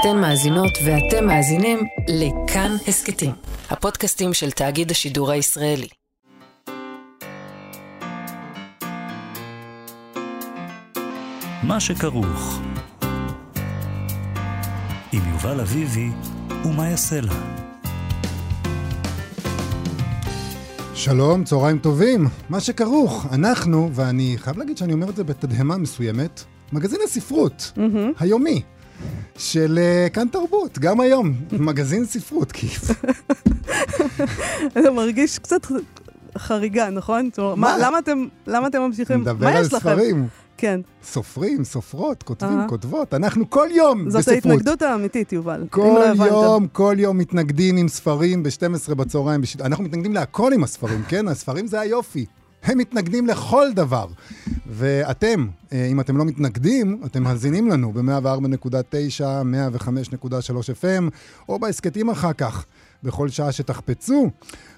אתן מאזינות ואתם מאזינים לכאן הסכתים, הפודקאסטים של תאגיד השידור הישראלי. מה שכרוך עם יובל אביבי ומה יעשה לה. שלום, צהריים טובים. מה שכרוך, אנחנו, ואני חייב להגיד שאני אומר את זה בתדהמה מסוימת, מגזין הספרות, היומי, של אה, כאן תרבות, גם היום, מגזין ספרות, כיף. זה מרגיש קצת חריגה, נכון? זאת אומרת, מה- מה? למה אתם- למה אתם ממשיכים? נדבר מה על יש לכם? ספרים. כן, סופרים, סופרות, כותבים, אהה. כותבות, אנחנו כל יום זאת בספרות. ההתנגדות האמיתית, יובל. אם כל לא הבנתם. יום, כל יום מתנגדים עם ספרים ב-12 בצהריים. בשיט... אנחנו מתנגדים להכל עם הספרים, כן? הספרים זה היופי. הם מתנגדים לכל דבר. ואתם, אה, אם אתם לא מתנגדים, אתם מאזינים לנו ב-104.9, 105.3 FM, או בהסכתים אחר כך, בכל שעה שתחפצו.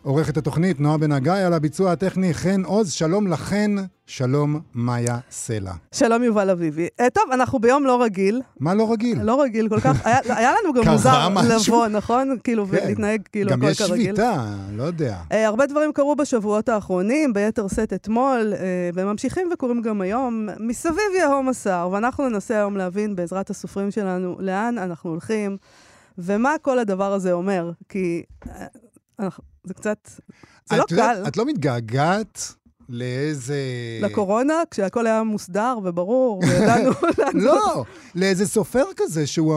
עורכת התוכנית נועה בן הגיא, על הביצוע הטכני חן עוז. שלום לכן, שלום מאיה סלע. שלום, יובל אביבי. אה, טוב, אנחנו ביום לא רגיל. מה לא רגיל? לא רגיל כל כך. היה- היה לנו גם מוזר משהו? לבוא, נכון? כאילו, כן. ולהתנהג כאילו גם הכל יש כרגיל. שביתה, לא יודע. אה, הרבה דברים קרו בשבועות האחרונים, ביתר שאת אתמול, אה, והם ממשיכים וקורים גם היום. מסביב יהום הסער, ואנחנו ננסה היום להבין בעזרת הסופרים שלנו לאן אנחנו הולכים, ומה כל הדבר הזה אומר. כי אה, אנחנו- זה קצת... זה לא יודעת, קל. את לא מתגעגעת לאיזה... לקורונה, כשהכל היה מוסדר וברור, וידענו... לא, לאיזה סופר כזה שהוא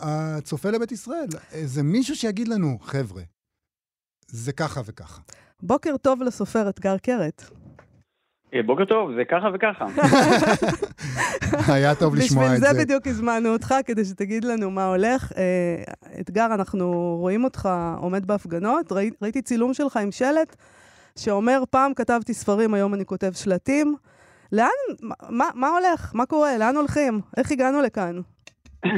הצופה לבית ישראל. איזה מישהו שיגיד לנו, חבר'ה, זה ככה וככה. בוקר טוב לסופר אתגר קרת. אה, בוקר טוב, זה ככה וככה. היה טוב לשמוע בשביל את זה זה. בדיוק הזמנו אותך, כדי שתגיד לנו מה הולך. אה, אתגר, אנחנו רואים אותך עומד בהפגנות. ראי, ראיתי צילום שלך עם שלט שאומר, פעם כתבתי ספרים, היום אני כותב שלטים. לאן, מה, מה הולך? מה קורה? לאן הולכים? איך הגענו לכאן?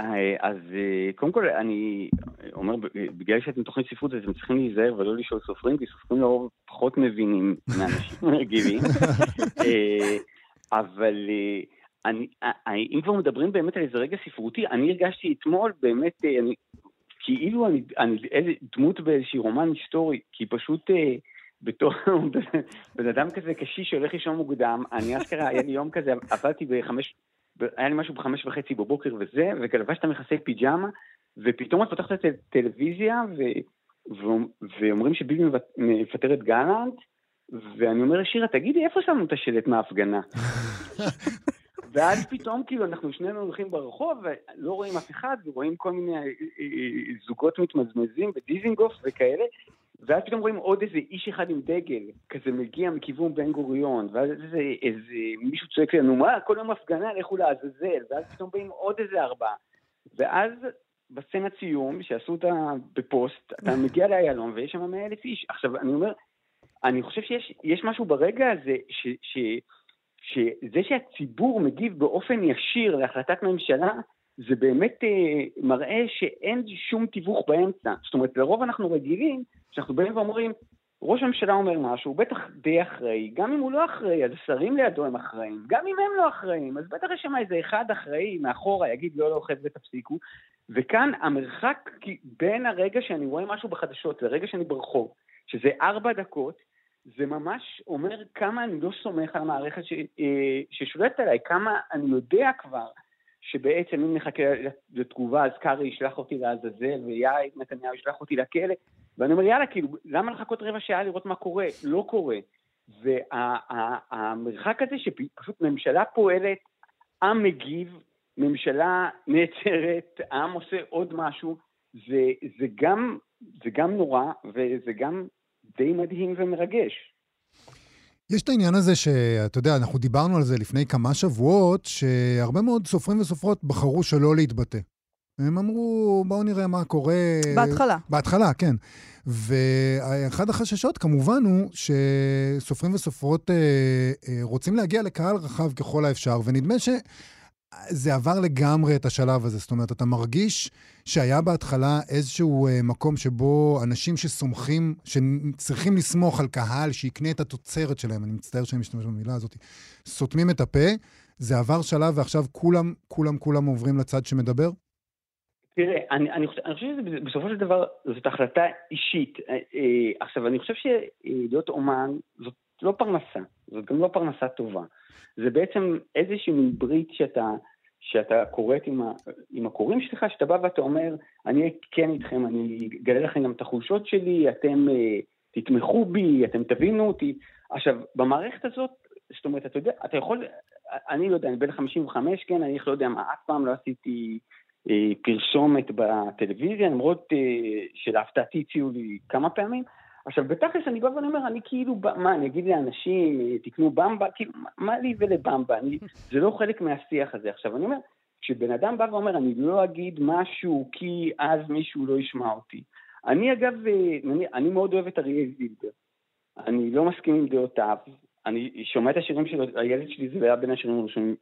אה, אז אה, קודם כל, אני אומר, בגלל שאתם תוכנית ספרות, אז אתם צריכים להיזהר ולא לשאול סופרים, כי סופרים לרוב פחות מבינים מאנשים רגילים. אה, אבל אני, אם כבר מדברים באמת על איזה רגע ספרותי, אני הרגשתי אתמול באמת, אני, כאילו אני, אני דמות באיזשהו רומן היסטורי, כי פשוט בתור בן אדם כזה קשיש שהולך לישון מוקדם, אני אשכרה, היה לי יום כזה, עבדתי בחמש, היה לי משהו בחמש וחצי בבוקר וזה, ולבשת מכסי פיג'מה, ופתאום את פותחת את הטלוויזיה, ו, ו, ואומרים שביבי מפטר את גלנט, ואני אומר לשירה, תגידי, איפה שמנו את השלט מההפגנה? ואז פתאום כאילו אנחנו שנינו הולכים ברחוב ולא רואים אף אחד ורואים כל מיני אה, אה, זוגות מתמזמזים בדיזינגוף וכאלה ואז פתאום רואים עוד איזה איש אחד עם דגל כזה מגיע מכיוון בן גוריון ואז איזה, איזה מישהו צועק לנו מה כל יום הפגנה לכו לעזאזל ואז פתאום באים עוד איזה ארבעה ואז בסצנת סיום שעשו אותה בפוסט אתה מגיע לאיילון ויש שם מאה אלף איש. עכשיו אני אומר אני חושב שיש יש משהו ברגע הזה ש, ש, שזה שהציבור מגיב באופן ישיר להחלטת ממשלה, זה באמת אה, מראה שאין שום תיווך באמצע. זאת אומרת, לרוב אנחנו רגילים, שאנחנו באים ואומרים, ראש הממשלה אומר משהו, הוא בטח די אחראי, גם אם הוא לא אחראי, אז השרים לידו הם אחראים, גם אם הם לא אחראים, אז בטח יש שם איזה אחד אחראי מאחורה, יגיד לא, לא, חבר'ה, תפסיקו. וכאן המרחק בין הרגע שאני רואה משהו בחדשות לרגע שאני ברחוב, שזה ארבע דקות, זה ממש אומר כמה אני לא סומך על המערכת אה, ששולטת עליי, כמה אני יודע כבר שבעצם אם נחכה לתגובה אז קרעי ישלח אותי לעזאזל ויאיר נתניהו ישלח אותי לכלא ואני אומר יאללה כאילו למה לחכות רבע שעה לראות מה קורה? לא קורה. והמרחק הזה שפשוט ממשלה פועלת, עם מגיב, ממשלה נעצרת, העם עושה עוד משהו, זה, זה, גם, זה גם נורא וזה גם די מדהים ומרגש. יש את העניין הזה שאתה יודע, אנחנו דיברנו על זה לפני כמה שבועות, שהרבה מאוד סופרים וסופרות בחרו שלא להתבטא. הם אמרו, בואו נראה מה קורה. בהתחלה. בהתחלה, כן. ואחד החששות כמובן הוא שסופרים וסופרות אה, אה, רוצים להגיע לקהל רחב ככל האפשר, ונדמה שזה עבר לגמרי את השלב הזה. זאת אומרת, אתה מרגיש שהיה בהתחלה איזשהו אה, מקום שבו אנשים שסומכים, שצריכים לסמוך על קהל שיקנה את התוצרת שלהם, אני מצטער שאני משתמש במילה הזאת, סותמים את הפה, זה עבר שלב ועכשיו כולם, כולם, כולם עוברים לצד שמדבר? תראה, אני, אני, חושב, אני חושב שבסופו של דבר זאת החלטה אישית. אה, אה, עכשיו, אני חושב שלהיות אומן זאת לא פרנסה, זאת גם לא פרנסה טובה. זה בעצם איזושהי ברית שאתה, שאתה כורת עם, עם הקוראים שלך, שאתה בא ואתה אומר, אני כן איתכם, אני אגלה לכם גם את החולשות שלי, אתם אה, תתמכו בי, אתם תבינו אותי. עכשיו, במערכת הזאת, זאת אומרת, אתה יודע, אתה יכול, אני לא יודע, אני בן 55, כן, אני לא יודע מה, אף פעם לא עשיתי אה, פרסומת בטלוויזיה, למרות אה, שלהפתעתי הציעו לי כמה פעמים. עכשיו, בתכלס אני בא ואני אומר, אני כאילו, מה, אני אגיד לאנשים, אה, תקנו במבה? כאילו, מה לי ולבמבה? אני, זה לא חלק מהשיח הזה. עכשיו, אני אומר, כשבן אדם בא ואומר, אני לא אגיד משהו כי אז מישהו לא ישמע אותי. אני אגב, אני, אני מאוד אוהב את אריאל זילבר. אני לא מסכים עם דעותיו, אני שומע את השירים שלו, הילד שלי זה היה בין השירים הראשונים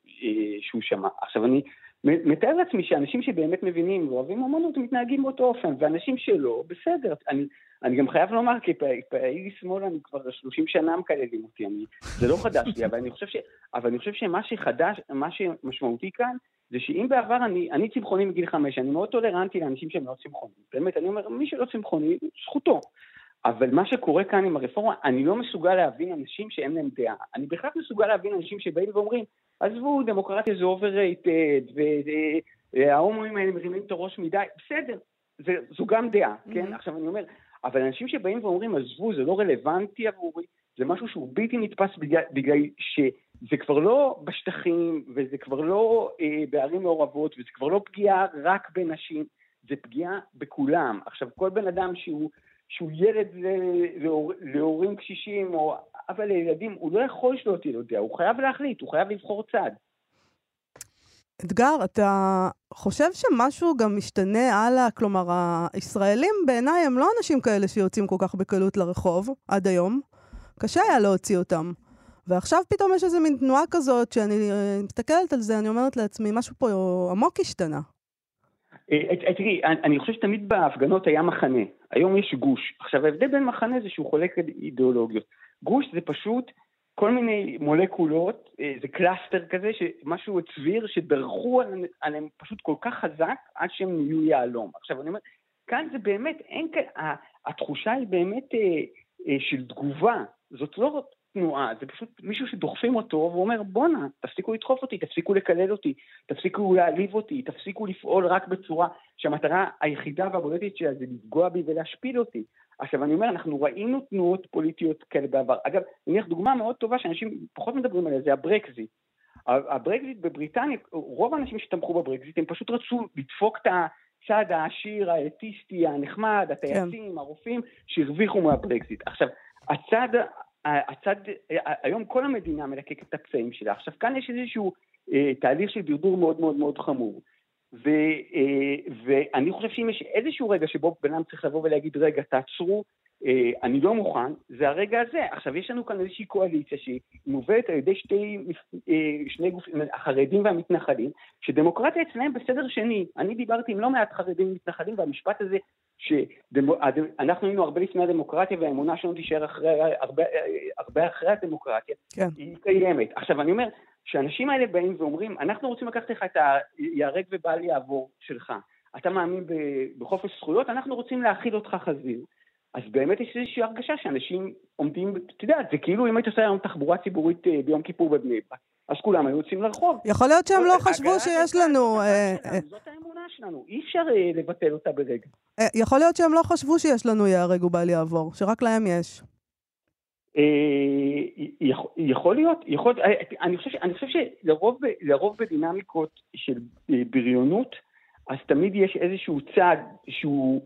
שהוא שמע. עכשיו אני מתאר לעצמי שאנשים שבאמת מבינים ואוהבים אמנות מתנהגים באותו אופן, ואנשים שלא, בסדר. אני, אני גם חייב לומר, כי פעיל שמאל אני כבר 30 שנה מקללים אותי, אני, זה לא חדש לי, אבל אני חושב, ש, אבל אני חושב שמה שחדש, מה שמשמעותי כאן, זה שאם בעבר אני, אני צמחוני מגיל חמש, אני מאוד טולרנטי לאנשים שהם לא צמחונים. באמת, אני אומר, מי שלא צמחוני, זכותו. אבל מה שקורה כאן עם הרפורמה, אני לא מסוגל להבין אנשים שאין להם דעה. אני בהחלט מסוגל להבין אנשים שבאים ואומרים, עזבו, דמוקרטיה זה overrated, וההומואים האלה מרימים את הראש מדי, בסדר, זה, זו גם דעה, mm-hmm. כן? עכשיו אני אומר, אבל אנשים שבאים ואומרים, עזבו, זה לא רלוונטי עבורי, זה משהו שהוא בלתי נתפס בגלל, בגלל שזה כבר לא בשטחים, וזה כבר לא אה, בערים מעורבות, וזה כבר לא פגיעה רק בנשים, זה פגיעה בכולם. עכשיו, כל בן אדם שהוא... שהוא ילד להור, להורים קשישים או אבא לילדים, הוא לא יכול שלא דעה, הוא חייב להחליט, הוא חייב לבחור צד. אתגר, אתה חושב שמשהו גם משתנה הלאה? כלומר, הישראלים בעיניי הם לא אנשים כאלה שיוצאים כל כך בקלות לרחוב עד היום. קשה היה להוציא אותם. ועכשיו פתאום יש איזה מין תנועה כזאת, שאני אה, מסתכלת על זה, אני אומרת לעצמי, משהו פה עמוק השתנה. אה, תראי, אני חושב שתמיד בהפגנות היה מחנה, היום יש גוש. עכשיו ההבדל בין מחנה זה שהוא חולק אידיאולוגיות. גוש זה פשוט כל מיני מולקולות, אה, זה cluster כזה, משהו צביר שדרכו עליהם פשוט כל כך חזק עד שהם נהיו יהלום. עכשיו אני אומר, כאן זה באמת, אין כאן, התחושה היא באמת אה, של תגובה, זאת לא תנועה, זה פשוט מישהו שדוחפים אותו ואומר בואנה, תפסיקו לדחוף אותי, תפסיקו לקלל אותי, תפסיקו להעליב אותי, תפסיקו לפעול רק בצורה שהמטרה היחידה והבולטת שלה זה לפגוע בי ולהשפיל אותי. עכשיו אני אומר, אנחנו ראינו תנועות פוליטיות כאלה בעבר. אגב, נניח דוגמה מאוד טובה שאנשים פחות מדברים עליה, זה הברקזיט. הברקזיט בבריטניה, רוב האנשים שתמכו בברקזיט הם פשוט רצו לדפוק את הצד העשיר, האליטיסטי, הנחמד, הטייסים, כן. הרופאים, שהרוויחו מהברקזיט. עכשיו, הצד הצד, היום כל המדינה מלקקת את הפצעים שלה. עכשיו כאן יש איזשהו אה, תהליך של דרדור מאוד מאוד מאוד חמור. ו, אה, ואני חושב שאם יש איזשהו רגע שבו בן אדם צריך לבוא ולהגיד, רגע, תעצרו, אה, אני לא מוכן, זה הרגע הזה. עכשיו, יש לנו כאן איזושהי קואליציה שהיא מובאת על ידי שתי, אה, שני גופים, החרדים והמתנחלים, שדמוקרטיה אצלם בסדר שני. אני דיברתי עם לא מעט חרדים ומתנחלים, והמשפט הזה, שאנחנו היינו הרבה לפני הדמוקרטיה, והאמונה שלנו תישאר אחרי, הרבה, הרבה אחרי הדמוקרטיה, כן. היא קיימת. עכשיו, אני אומר, שהאנשים האלה באים ואומרים, אנחנו רוצים לקחת לך את היהרג ובל יעבור שלך. אתה מאמין בחופש זכויות, אנחנו רוצים להאכיל אותך חזיר. אז באמת יש איזושהי הרגשה שאנשים עומדים, אתה יודע, זה כאילו אם היית עושה היום תחבורה ציבורית אה, ביום כיפור בבני ברק, אז כולם היו יוצאים לרחוב. יכול להיות שהם לא חשבו שיש לנו... אה, אה, זאת האמונה שלנו, אי אפשר לבטל אותה ברגע. יכול להיות שהם לא חשבו שיש לנו ייהרג ובל יעבור, שרק להם יש. יכול להיות, יכול, אני חושב, אני חושב שלרוב בדינמיקות של בריונות, אז תמיד יש איזשהו צד שהוא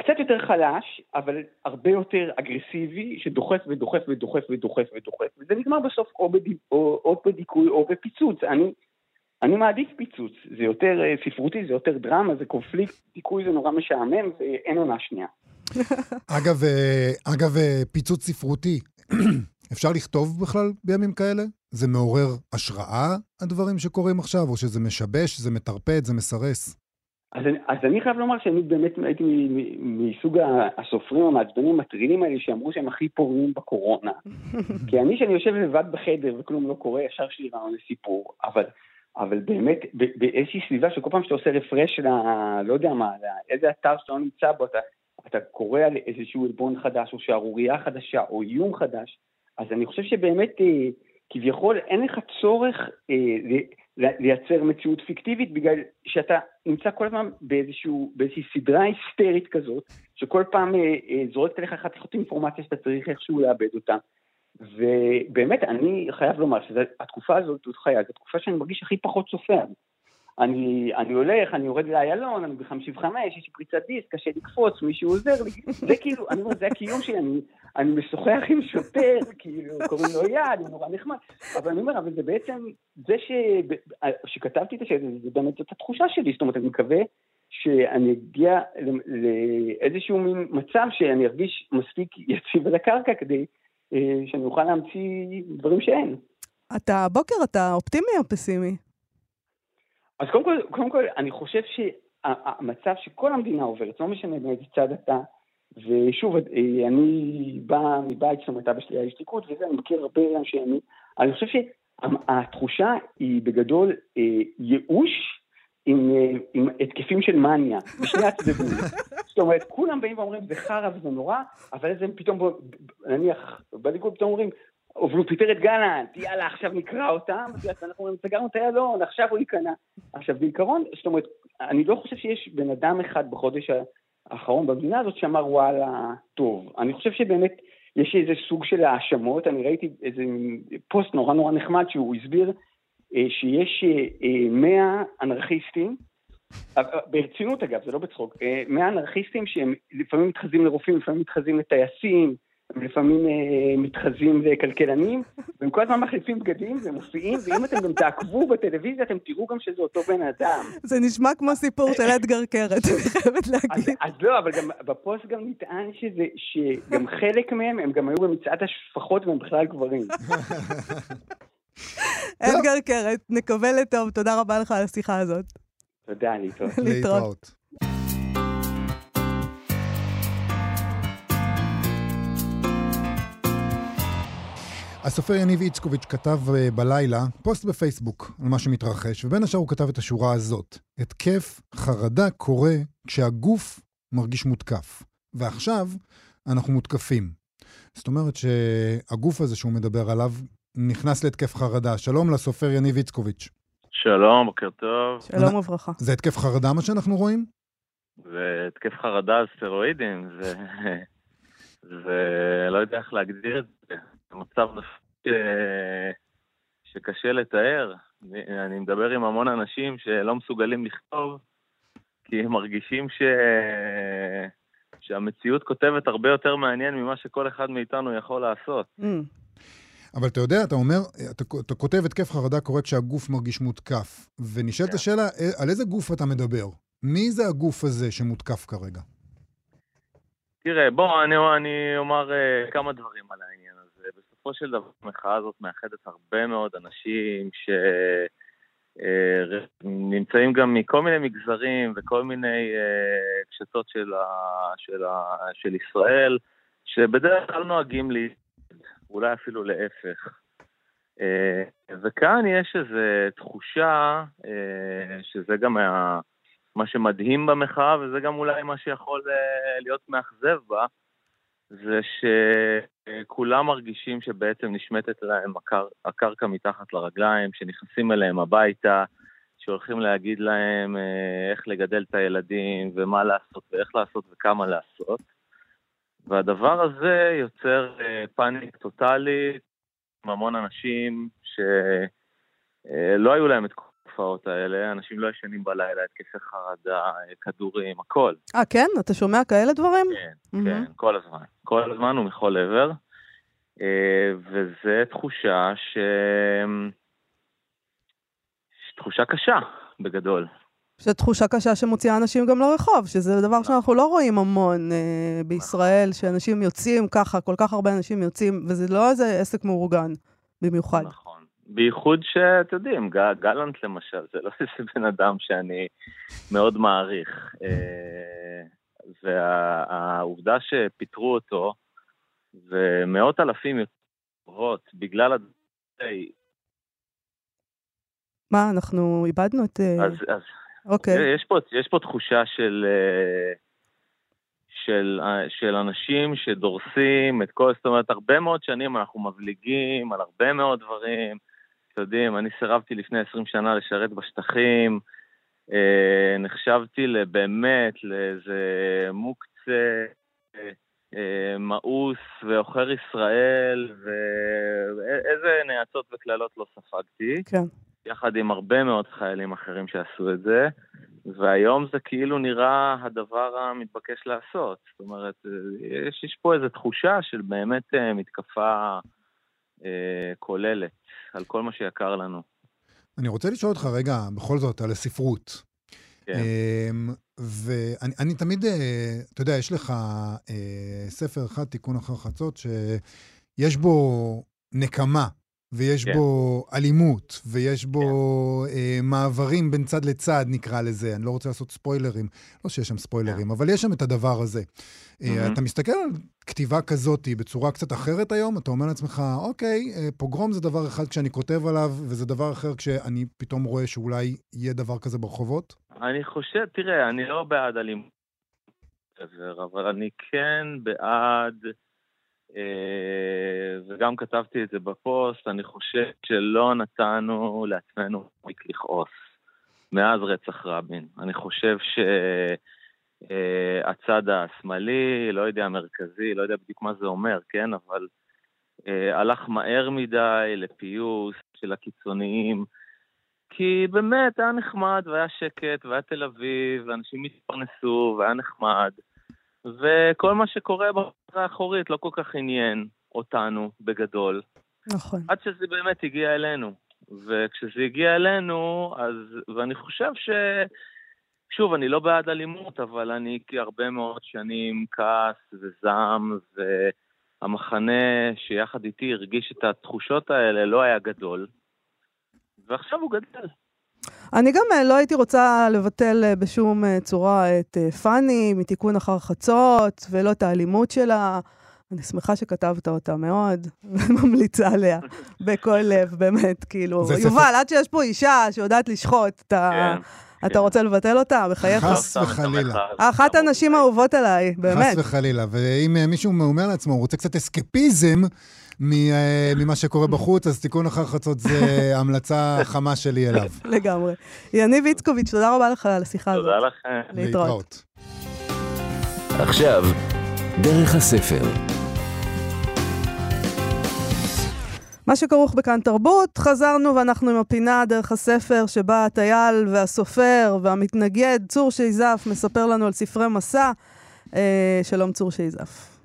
קצת יותר חלש, אבל הרבה יותר אגרסיבי, שדוחף ודוחף ודוחף ודוחף ודוחף, וזה נגמר בסוף או, בד... או, או בדיכוי או בפיצוץ. אני, אני מעדיף פיצוץ, זה יותר אה, ספרותי, זה יותר דרמה, זה קונפליקט, דיכוי זה נורא משעמם ואין עונה שנייה. אגב, אה, אגב, אה, פיצוץ ספרותי, אפשר לכתוב בכלל בימים כאלה? זה מעורר השראה, הדברים שקורים עכשיו, או שזה משבש, זה מטרפד, זה מסרס? אז אני, אז אני חייב לומר שאני באמת הייתי מסוג הסופרים המעצבנים המטרידים האלה שאמרו שהם הכי פוריים בקורונה. כי אני, שאני יושב לבד בחדר וכלום לא קורה, ישר שלי רעיון לסיפור. אבל, אבל באמת, באיזושהי סביבה שכל פעם שאתה עושה רפרש, ל- לא יודע מה, איזה אתר שאתה לא נמצא בו, אתה, אתה קורא על איזשהו עלבון חדש, או שערורייה חדשה, או איום חדש, אז אני חושב שבאמת, אה, כביכול, אין לך צורך אה, לייצר מציאות פיקטיבית, בגלל שאתה נמצא כל הזמן באיזשהו, באיזושהי סדרה היסטרית כזאת, שכל פעם אה, אה, זורקת עליך חתיכות אינפורמציה שאתה צריך איכשהו לאבד אותה. ובאמת, אני חייב לומר שהתקופה הזאת, זאת חיה, זו התקופה שאני מרגיש הכי פחות סופר. אני, אני הולך, אני יורד לאיילון, אני ב-55, יש לי פריצת דיסק, קשה לקפוץ, מישהו עוזר לי. זה כאילו, אני אומר, זה הקיום שלי, אני, אני משוחח עם שוטר, כאילו, קוראים לו יד, הוא נורא נחמד. אבל אני אומר, אבל זה בעצם, זה ש, שכתבתי את השאלה, זה באמת זאת התחושה שלי, זאת אומרת, אני מקווה שאני אגיע לאיזשהו מין מצב שאני ארגיש מספיק יציב על הקרקע כדי אה, שאני אוכל להמציא דברים שאין. אתה, הבוקר אתה אופטימי או פסימי? אז קודם כל, קודם כל, אני חושב שהמצב שכל המדינה עוברת, לא משנה מאיזה צד אתה, ושוב, אה, אני בא מבית, זאת אומרת, אבא שלי היה איש ליכוד וזה, אני מכיר הרבה אנשי ימין, אני חושב שהתחושה היא בגדול אה, ייאוש עם, עם התקפים של מניה, בשני הצדדים. זאת אומרת, כולם באים ואומרים, זה חרא וזה נורא, אבל אז הם פתאום, נניח, בליכוד פתאום אומרים, אבל הוא פיטר את גלנט, יאללה, עכשיו נקרא אותם, אומרים, סגרנו את איילון, עכשיו הוא ייכנע. עכשיו, בעיקרון, זאת אומרת, אני לא חושב שיש בן אדם אחד בחודש האחרון במדינה הזאת שאמר, וואלה, טוב. אני חושב שבאמת יש איזה סוג של האשמות, אני ראיתי איזה פוסט נורא נורא נחמד שהוא הסביר אה, שיש 100 אה, אנרכיסטים, אה, ברצינות אגב, זה לא בצחוק, 100 אנרכיסטים שהם לפעמים מתחזים לרופאים, לפעמים מתחזים לטייסים, הם לפעמים אה, מתחזים לכלכלנים, והם כל הזמן מחליפים בגדים ומופיעים, ואם אתם גם תעקבו בטלוויזיה, אתם תראו גם שזה אותו בן אדם. זה נשמע כמו סיפור של אדגר קרת, אני חייבת להגיד. אז, אז לא, אבל גם בפוסט גם נטען שזה, שגם חלק מהם, הם גם היו במצעד השפחות והם בכלל גברים. אדגר קרת, נקווה לטוב, תודה רבה לך על השיחה הזאת. תודה, להתראות. להתראות. הסופר יניב איצקוביץ' כתב uh, בלילה פוסט בפייסבוק על מה שמתרחש, ובין השאר הוא כתב את השורה הזאת: התקף חרדה קורה כשהגוף מרגיש מותקף, ועכשיו אנחנו מותקפים. זאת אומרת שהגוף הזה שהוא מדבר עליו נכנס להתקף חרדה. שלום לסופר יניב איצקוביץ'. שלום, בוקר טוב. שלום וברכה. זה התקף חרדה מה שאנחנו רואים? זה התקף חרדה על סטרואידים, זה... זה... לא יודע איך להגדיר את זה. מצב נפשי שקשה לתאר. אני מדבר עם המון אנשים שלא מסוגלים לכתוב, כי הם מרגישים ש... שהמציאות כותבת הרבה יותר מעניין ממה שכל אחד מאיתנו יכול לעשות. Mm. אבל אתה יודע, אתה אומר, אתה, אתה כותב התקף חרדה קורה כשהגוף מרגיש מותקף, ונשאלת כן. השאלה, על איזה גוף אתה מדבר? מי זה הגוף הזה שמותקף כרגע? תראה, בוא, אני, אני אומר uh, כמה דברים על העניין. בסופו של דבר, המחאה הזאת מאחדת הרבה מאוד אנשים שנמצאים uh, גם מכל מיני מגזרים וכל מיני uh, קשתות של, ה, של, ה, של ישראל, שבדרך כלל נוהגים לי, אולי אפילו להפך. Uh, וכאן יש איזו תחושה, שזה גם היה... מה שמדהים במחאה, וזה גם אולי מה שיכול להיות מאכזב בה, זה שכולם מרגישים שבעצם נשמטת להם הקר... הקרקע מתחת לרגליים, שנכנסים אליהם הביתה, שהולכים להגיד להם uh, איך לגדל את הילדים, ומה לעשות, ואיך לעשות, וכמה לעשות. והדבר הזה יוצר uh, פאניק טוטאלית, עם המון אנשים שלא uh, היו להם את כל התופעות האלה, אנשים לא ישנים בלילה, התקפי חרדה, כדורים, הכל. אה, כן? אתה שומע כאלה דברים? כן, כן, כל הזמן. כל הזמן ומכל עבר. וזו תחושה ש... תחושה קשה, בגדול. זו תחושה קשה שמוציאה אנשים גם לרחוב, שזה דבר שאנחנו לא רואים המון אה, בישראל, שאנשים יוצאים ככה, כל כך הרבה אנשים יוצאים, וזה לא איזה עסק מאורגן במיוחד. נכון. בייחוד שאתם יודעים, גלנט למשל, זה לא איזה בן אדם שאני מאוד מעריך. והעובדה שפיטרו אותו, ומאות אלפים יוצאות בגלל הדברים מה, אנחנו איבדנו את... אה, אז, אז אוקיי. יש, פה, יש פה תחושה של, אה, של, אה, של אנשים שדורסים את כל, זאת אומרת, הרבה מאוד שנים אנחנו מבליגים על הרבה מאוד דברים. יודעים, אני סירבתי לפני 20 שנה לשרת בשטחים, אה, נחשבתי באמת לאיזה מוקצה, אה, מאוס ועוכר ישראל, ואיזה נאצות וקללות לא ספגתי. כן. יחד עם הרבה מאוד חיילים אחרים שעשו את זה, והיום זה כאילו נראה הדבר המתבקש לעשות. זאת אומרת, יש, יש פה איזו תחושה של באמת אה, מתקפה אה, כוללת על כל מה שיקר לנו. אני רוצה לשאול אותך רגע, בכל זאת, על הספרות. כן. אמ, ואני אני תמיד, אה, אתה יודע, יש לך אה, ספר אחד, תיקון אחר חצות, שיש בו נקמה, ויש כן. בו אלימות, ויש בו אה, מעברים בין צד לצד, נקרא לזה. אני לא רוצה לעשות ספוילרים, לא שיש שם ספוילרים, אבל יש שם את הדבר הזה. אה, מהמם. אתה מסתכל על כתיבה כזאת בצורה קצת אחרת היום, אתה אומר לעצמך, אוקיי, אה, פוגרום זה דבר אחד כשאני כותב עליו, וזה דבר אחר כשאני פתאום רואה שאולי יהיה דבר כזה ברחובות? אני חושב, תראה, אני לא בעד אלימות, אבל אני כן בעד, אה, וגם כתבתי את זה בפוסט, אני חושב שלא נתנו לעצמנו מספיק לכעוס מאז רצח רבין. אני חושב שהצד השמאלי, לא יודע, המרכזי, לא יודע בדיוק מה זה אומר, כן? אבל אה, הלך מהר מדי לפיוס של הקיצוניים. כי באמת היה נחמד והיה שקט והיה תל אביב ואנשים התפרנסו והיה נחמד וכל מה שקורה בחברה האחורית לא כל כך עניין אותנו בגדול נכון. עד שזה באמת הגיע אלינו וכשזה הגיע אלינו אז ואני חושב ש... שוב, אני לא בעד אלימות, אבל אני כהרבה מאוד שנים כעס וזעם, והמחנה שיחד איתי הרגיש את התחושות האלה לא היה גדול. ועכשיו הוא גדל. אני גם אה, לא הייתי רוצה לבטל אה, בשום אה, צורה את פאני מתיקון אחר חצות, ולא את האלימות שלה. אני שמחה שכתבת אותה מאוד, וממליצה עליה בכל לב, באמת, כאילו. יובל, עד שיש פה אישה שיודעת לשחוט, אתה, כן, אתה כן. רוצה לבטל אותה? בחייך. חס את וחלילה. אחת. הנשים האהובות עליי, באמת. חס וחלילה. ואם מישהו אומר לעצמו, הוא רוצה קצת אסקפיזם ממה שקורה בחוץ, אז תיקון אחר חצות זה המלצה חמה שלי אליו. לגמרי. יניב איצקוביץ', תודה רבה לך על השיחה הזאת. תודה לכם. להתראות. עכשיו, דרך הספר. מה שכרוך בכאן תרבות, חזרנו ואנחנו עם הפינה דרך הספר שבה הטייל והסופר והמתנגד, צור שייזף, מספר לנו על ספרי מסע. אה, שלום צור שייזף.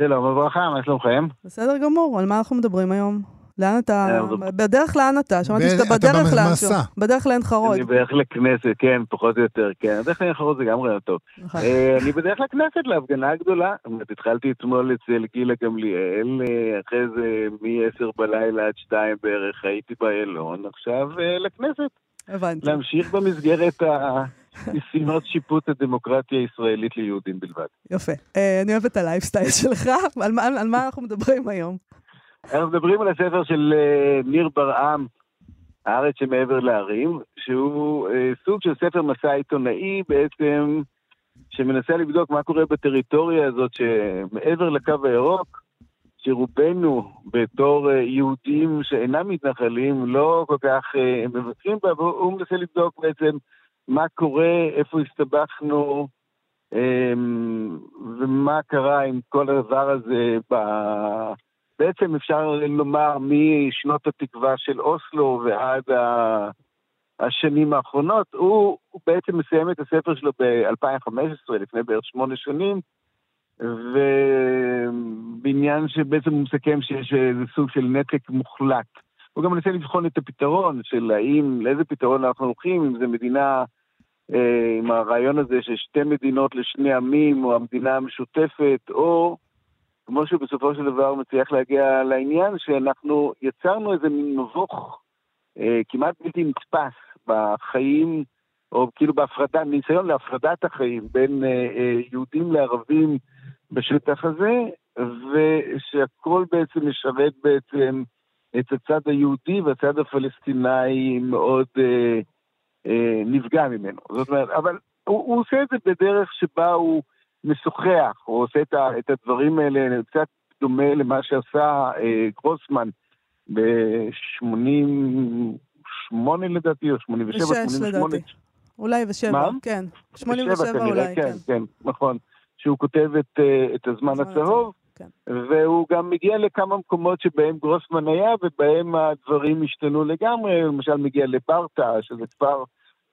שלום וברכה, מה שלומכם? בסדר גמור, על מה אנחנו מדברים היום? לאן אתה? אה, בדרך לאן אתה? שמעתי שאתה אתה בדרך במסע. לאנשהו. בדרך לעין חרוד. אני בדרך לכנסת, כן, פחות או יותר, כן. בדרך כלל אחרות זה גם רעיון טוב. נכון. אה, אני בדרך לכנסת, להפגנה הגדולה. התחלתי אתמול אצל גילה גמליאל, אה, אחרי זה מ-10 בלילה עד 2 בערך הייתי באיילון, עכשיו לכנסת. הבנתי. להמשיך במסגרת הניסיונות שיפוט הדמוקרטיה הישראלית ליהודים בלבד. יפה. אה, אני אוהבת את הלייפסטייל שלך. על מה- אנחנו מדברים היום? אנחנו מדברים על הספר של אה, ניר ברעם, הארץ שמעבר להרים, שהוא אה, סוג של ספר מסע עיתונאי בעצם, שמנסה לבדוק מה קורה בטריטוריה הזאת שמעבר לקו הירוק, שרובנו בתור יהודים שאינם מתנחלים לא כל כך מבקרים בה, והוא מנסה לבדוק בעצם מה קורה, איפה הסתבכנו, אה, ומה קרה עם כל הדבר הזה ב... בעצם אפשר לומר משנות התקווה של אוסלו ועד ה... השנים האחרונות. הוא, הוא בעצם מסיים את הספר שלו ב-2015, לפני בערך שמונה שנים, ובעניין שבעצם הוא מסכם שיש איזה סוג של נתק מוחלט. הוא גם מנסה לבחון את הפתרון של האם, לאיזה פתרון אנחנו הולכים, אם זה מדינה אה, עם הרעיון הזה של שתי מדינות לשני עמים, או המדינה המשותפת, או כמו שבסופו של דבר מצליח להגיע לעניין, שאנחנו יצרנו איזה מין מבוך אה, כמעט בלתי נתפס בחיים, או כאילו בהפרדה, ניסיון להפרדת החיים בין אה, אה, יהודים לערבים בשטח הזה, ושהכל בעצם משרת בעצם את הצד היהודי והצד הפלסטיני מאוד אה, אה, נפגע ממנו. זאת אומרת, אבל הוא, הוא עושה את זה בדרך שבה הוא משוחח, הוא עושה את, ה, את הדברים האלה קצת דומה למה שעשה אה, גרוסמן ב-88 לדעתי, או 87, 88. לדעתי. אולי ושבע, מה? כן. 87 כנראה, אולי, כן, כן. כן, נכון. שהוא כותב את, אה, את הזמן הצהוב. והוא גם מגיע לכמה מקומות שבהם גרוסמן היה, ובהם הדברים השתנו לגמרי, למשל מגיע לברטה, שזה כפר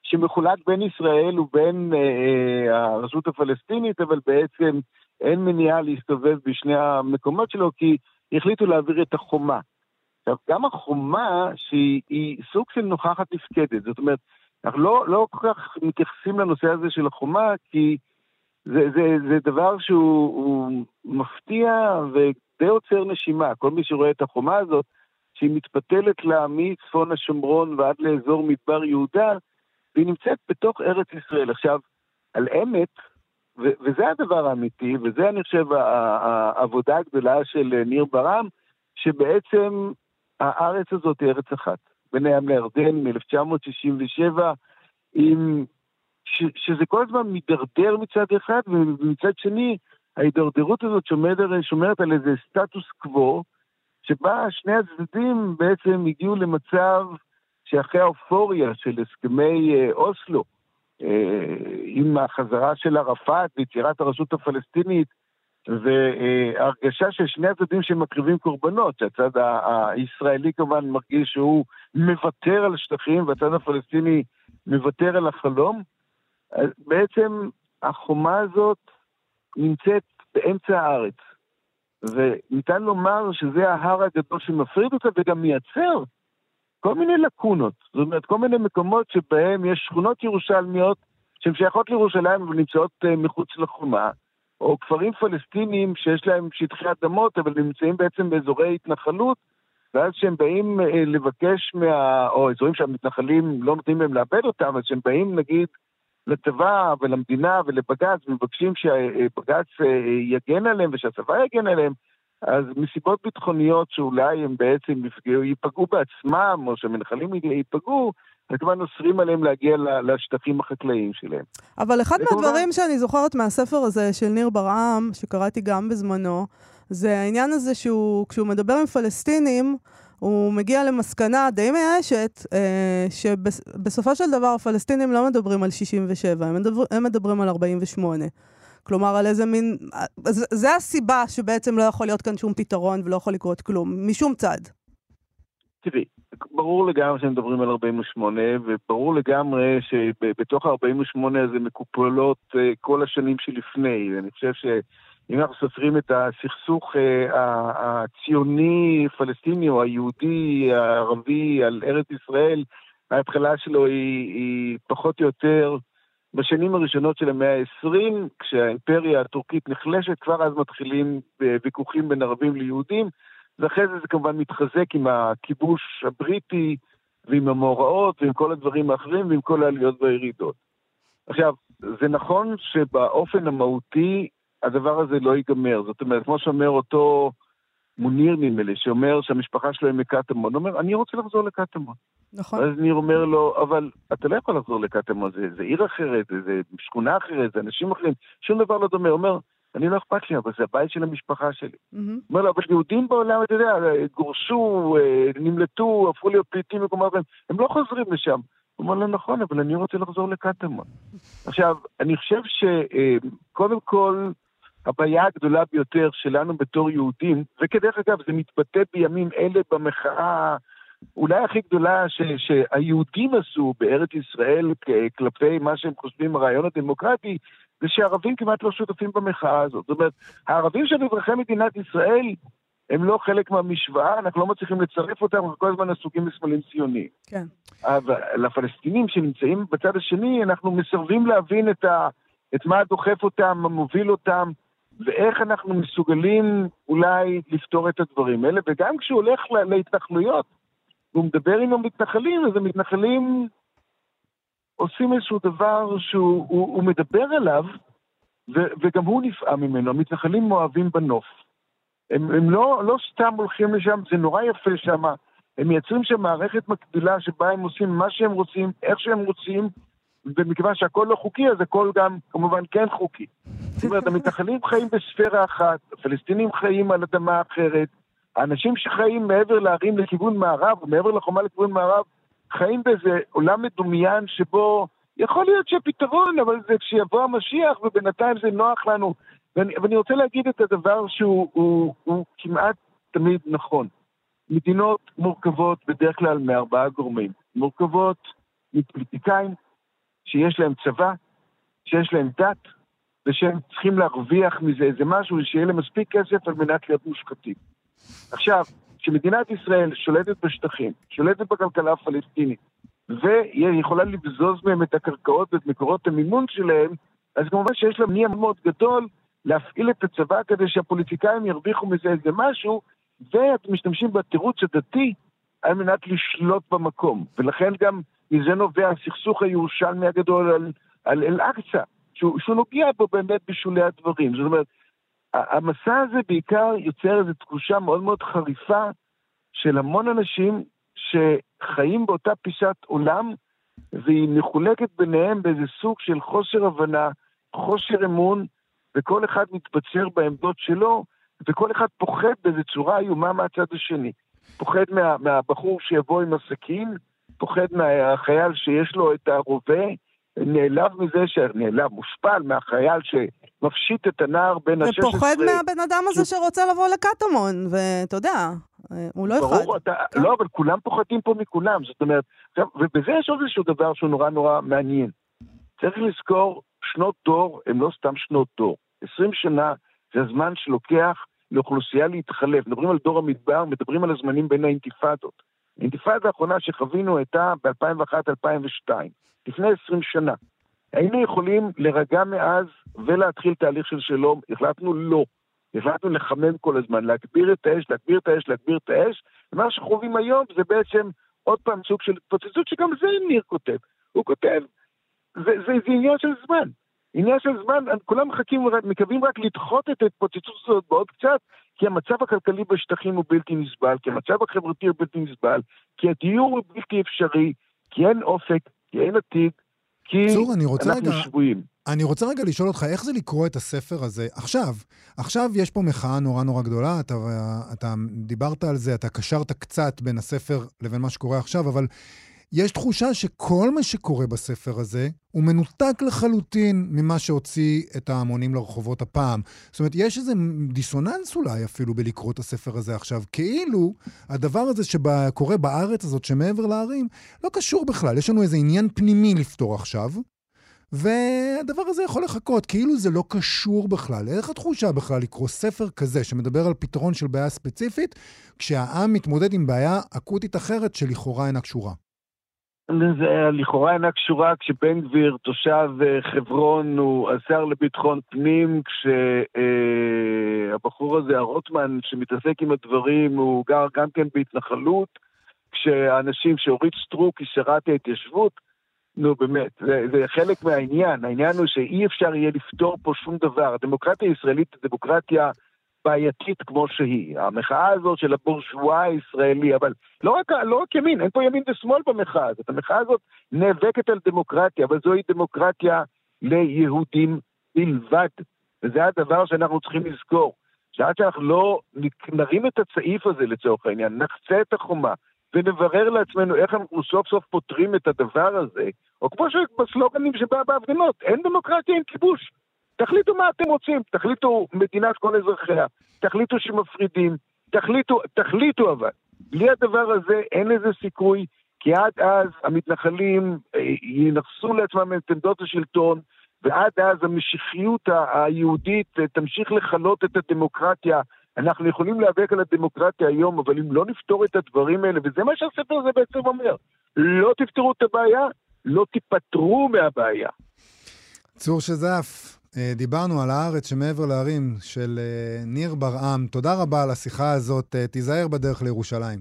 שמחולק בין ישראל ובין אה, אה, הרשות הפלסטינית, אבל בעצם אין מניעה להסתובב בשני המקומות שלו, כי החליטו להעביר את החומה. עכשיו, גם החומה, שהיא היא סוג של נוכחת נפקדת, זאת אומרת, אנחנו לא, לא כל כך מתייחסים לנושא הזה של החומה, כי זה, זה, זה דבר שהוא הוא מפתיע ודי עוצר נשימה. כל מי שרואה את החומה הזאת, שהיא מתפתלת לה מצפון השומרון ועד לאזור מדבר יהודה, והיא נמצאת בתוך ארץ ישראל. עכשיו, על אמת, ו- וזה הדבר האמיתי, וזה אני חושב העבודה הגדולה של ניר ברם, שבעצם הארץ הזאת היא ארץ אחת. בין הים לירדן מ-1967, עם... שזה כל הזמן מידרדר מצד אחד, ומצד שני, ההידרדרות הזאת שומרת, שומרת על איזה סטטוס קוו, שבה שני הצדדים בעצם הגיעו למצב שאחרי האופוריה של הסכמי אה, אוסלו, אה, עם החזרה של ערפאת ויצירת הרשות הפלסטינית, והרגשה של שני הצדדים שמקריבים קורבנות, שהצד הישראלי כמובן מרגיש שהוא מוותר על שטחים והצד הפלסטיני מוותר על החלום, אז בעצם החומה הזאת נמצאת באמצע הארץ. וניתן לומר שזה ההר הגדול שמפריד אותה וגם מייצר כל מיני לקונות. זאת אומרת, כל מיני מקומות שבהם יש שכונות ירושלמיות שהן שייכות לירושלים אבל נמצאות אה, מחוץ לחומה, או כפרים פלסטינים שיש להם שטחי אדמות אבל נמצאים בעצם באזורי התנחלות, ואז כשהם באים אה, לבקש מה... או אזורים שהמתנחלים לא נותנים להם לאבד אותם, אז כשהם באים נגיד לצבא ולמדינה ולבג"ץ ומבקשים שבג"ץ אה, יגן עליהם ושהצבא יגן עליהם, אז מסיבות ביטחוניות שאולי הם בעצם יפגעו, ייפגעו בעצמם, או שהמנחלים ייפגעו, אז כמובן אוסרים עליהם להגיע לשטחים החקלאיים שלהם. אבל אחד וכמובן- מהדברים שאני זוכרת מהספר הזה של ניר ברעם, שקראתי גם בזמנו, זה העניין הזה שהוא, כשהוא מדבר עם פלסטינים, הוא מגיע למסקנה די מייאשת, אה, שבסופו של דבר הפלסטינים לא מדברים על 67, הם, מדבר, הם מדברים על 48. כלומר, על איזה מין... זה, זה הסיבה שבעצם לא יכול להיות כאן שום פתרון ולא יכול לקרות כלום, משום צד. תראי, ברור לגמרי שהם מדברים על 48, וברור לגמרי שבתוך ה-48 הזה מקופלות אה, כל השנים שלפני. אני חושב שאם אנחנו סופרים את הסכסוך אה, הציוני-פלסטיני או היהודי, הערבי, על ארץ ישראל, ההתחלה שלו היא, היא פחות או יותר בשנים הראשונות של המאה ה-20, כשהאימפריה הטורקית נחלשת, כבר אז מתחילים אה, ויכוחים בין ערבים ליהודים. ואחרי זה זה כמובן מתחזק עם הכיבוש הבריטי ועם המאורעות ועם כל הדברים האחרים ועם כל העליות והירידות. עכשיו, זה נכון שבאופן המהותי הדבר הזה לא ייגמר. זאת אומרת, כמו שאומר אותו מוניר נדמה לי, שאומר שהמשפחה שלו היא מקטמון, הוא אומר, אני רוצה לחזור לקטמון. נכון. ואז ניר אומר לו, אבל אתה לא יכול לחזור לקטמון, זה, זה עיר אחרת, זה, זה שכונה אחרת, זה אנשים אחרים, שום דבר לא דומה. הוא אומר, אני לא אכפת לי, אבל זה הבית של המשפחה שלי. מהמם. אומר לו, אבל יהודים בעולם, אתה יודע, גורשו, אה, נמלטו, הפכו להיות פליטים במקומות אחרים, הם לא חוזרים לשם. הוא אומר לו, נכון, אבל אני רוצה לחזור לקטמון. עכשיו, אני חושב שקודם כל, הבעיה הגדולה ביותר שלנו בתור יהודים, וכדרך אגב, זה מתבטא בימים אלה במחאה אולי הכי גדולה ש, שהיהודים עשו בארץ ישראל כלפי מה שהם חושבים הרעיון הדמוקרטי, זה שהערבים כמעט לא שותפים במחאה הזאת. זאת אומרת, הערבים שהם אזרחי מדינת ישראל, הם לא חלק מהמשוואה, אנחנו לא מצליחים לצרף אותם, אנחנו כל הזמן עסוקים בסמלים ציוניים. כן. אבל לפלסטינים שנמצאים בצד השני, אנחנו מסרבים להבין את, ה, את מה דוחף אותם, מה מוביל אותם, ואיך אנחנו מסוגלים אולי לפתור את הדברים האלה. וגם כשהוא הולך לה- להתנחלויות, והוא מדבר עם המתנחלים, אז המתנחלים עושים איזשהו דבר שהוא הוא, הוא מדבר עליו, ו, וגם הוא נפעם ממנו. המתנחלים מאוהבים בנוף. הם, הם לא, לא סתם הולכים לשם, זה נורא יפה שם, הם מייצרים שם מערכת מקבילה שבה הם עושים מה שהם רוצים, איך שהם רוצים, ומכיוון שהכל לא חוקי, אז הכל גם כמובן כן חוקי. זאת אומרת, המתנחלים חיים בספירה אחת, הפלסטינים חיים על אדמה אחרת, האנשים שחיים מעבר להרים לכיוון מערב, או מעבר לחומה לכיוון מערב, חיים באיזה עולם מדומיין שבו יכול להיות שהפתרון, אבל זה כשיבוא המשיח, ובינתיים זה נוח לנו. ואני, ואני רוצה להגיד את הדבר שהוא הוא, הוא כמעט תמיד נכון. מדינות מורכבות בדרך כלל מארבעה גורמים. מורכבות מפוליטיקאים, שיש להם צבא, שיש להם דת, ושהם צריכים להרוויח מזה איזה משהו, שיהיה להם מספיק כסף על מנת להיות מושחתים. עכשיו, כשמדינת ישראל שולטת בשטחים, שולטת בכלכלה הפלסטינית, והיא יכולה לבזוז מהם את הקרקעות ואת מקורות המימון שלהם, אז כמובן שיש לה מניע מאוד גדול להפעיל את הצבא כדי שהפוליטיקאים ירוויחו מזה איזה משהו, ואתם משתמשים בתירוץ הדתי על מנת לשלוט במקום. ולכן גם מזה נובע הסכסוך הירושלמי הגדול על, על אל-אקצא, שהוא, שהוא נוגע פה באמת בשולי הדברים. זאת אומרת, המסע הזה בעיקר יוצר איזו תחושה מאוד מאוד חריפה של המון אנשים שחיים באותה פיסת עולם, והיא מחולקת ביניהם באיזה סוג של חוסר הבנה, חוסר אמון, וכל אחד מתבצר בעמדות שלו, וכל אחד פוחד באיזו צורה איומה מהצד השני. פוחד מה, מהבחור שיבוא עם הסכין, פוחד מהחייל שיש לו את הרובה, נעלב מזה, נעלב, מושפל מהחייל שמפשיט את הנער בין ה-16... ופוחד מהבן אדם הזה שרוצה לבוא לקטמון, ואתה יודע, הוא לא אחד. ברור, אתה, כן. לא, אבל כולם פוחדים פה מכולם, זאת אומרת, ובזה יש עוד איזשהו דבר שהוא נורא נורא מעניין. צריך לזכור, שנות דור הם לא סתם שנות דור. 20 שנה זה הזמן שלוקח לאוכלוסייה להתחלף. מדברים על דור המדבר, מדברים על הזמנים בין האינתיפאדות. האינתיפאדה האחרונה שחווינו הייתה ב-2001-2002, לפני 20 שנה. היינו יכולים להירגע מאז ולהתחיל תהליך של שלום, החלטנו לא. החלטנו לחמם כל הזמן, להגביר את האש, להגביר את האש, להגביר את האש, ומה שאנחנו חווים היום זה בעצם עוד פעם סוג של התפוצצות שגם זה ניר כותב. הוא כותב, זה, זה, זה עניין של זמן. עניין של זמן, כולם מחכים, מקווים רק לדחות את ההתפוצצות הזאת בעוד קצת, כי המצב הכלכלי בשטחים הוא בלתי נסבל, כי המצב החברתי הוא בלתי נסבל, כי הדיור הוא בלתי אפשרי, כי אין אופק, כי אין עתיד, כי צור, אני רוצה אנחנו רגע, שבויים. אני רוצה רגע לשאול אותך, איך זה לקרוא את הספר הזה עכשיו? עכשיו יש פה מחאה נורא נורא גדולה, אתה, אתה דיברת על זה, אתה קשרת קצת בין הספר לבין מה שקורה עכשיו, אבל יש תחושה שכל מה שקורה בספר הזה הוא מנותק לחלוטין ממה שהוציא את ההמונים לרחובות הפעם. זאת אומרת, יש איזה דיסוננס אולי אפילו בלקרוא את הספר הזה עכשיו. כאילו, הדבר הזה שקורה בארץ הזאת, שמעבר להרים, לא קשור בכלל. יש לנו איזה עניין פנימי לפתור עכשיו, והדבר הזה יכול לחכות, כאילו זה לא קשור בכלל. איך התחושה בכלל לקרוא ספר כזה שמדבר על פתרון של בעיה ספציפית, כשהעם מתמודד עם בעיה אקוטית אחרת שלכאורה אינה קשורה? לכאורה אינה קשורה כשבן גביר, תושב אה, חברון, הוא השר לביטחון פנים, כשהבחור הזה, הרוטמן, שמתעסק עם הדברים, הוא גר גם כן בהתנחלות, כשהאנשים, שאורית סטרוק היא שרת ההתיישבות, נו באמת, זה, זה חלק מהעניין. העניין הוא שאי אפשר יהיה לפתור פה שום דבר. הדמוקרטיה הישראלית היא דמוקרטיה בעייתית כמו שהיא. המחאה הזאת של הבורשוואה הישראלי, אבל לא רק, לא רק ימין, אין פה ימין ושמאל במחאה הזאת. המחאה הזאת נאבקת על דמוקרטיה, אבל זוהי דמוקרטיה ליהודים בלבד. וזה הדבר שאנחנו צריכים לזכור. שעד שאנחנו לא נרים את הצעיף הזה לצורך העניין, נחצה את החומה, ונברר לעצמנו איך אנחנו סוף סוף פותרים את הדבר הזה, או כמו שבסלוגנים שבא בהפגנות, אין דמוקרטיה עם כיבוש. תחליטו מה אתם רוצים, תחליטו מדינת כל אזרחיה, תחליטו שמפרידים, תחליטו, תחליטו אבל. בלי הדבר הזה אין לזה סיכוי, כי עד אז המתנחלים אה, ינכסו לעצמם את עמדות השלטון, ועד אז המשיחיות היהודית אה, תמשיך לכלות את הדמוקרטיה. אנחנו יכולים להיאבק על הדמוקרטיה היום, אבל אם לא נפתור את הדברים האלה, וזה מה שהספר הזה בעצם אומר, לא תפתרו את הבעיה, לא תיפטרו מהבעיה. צור שזף, דיברנו על הארץ שמעבר להרים של אה, ניר ברעם. תודה רבה על השיחה הזאת. אה, תיזהר בדרך לירושלים.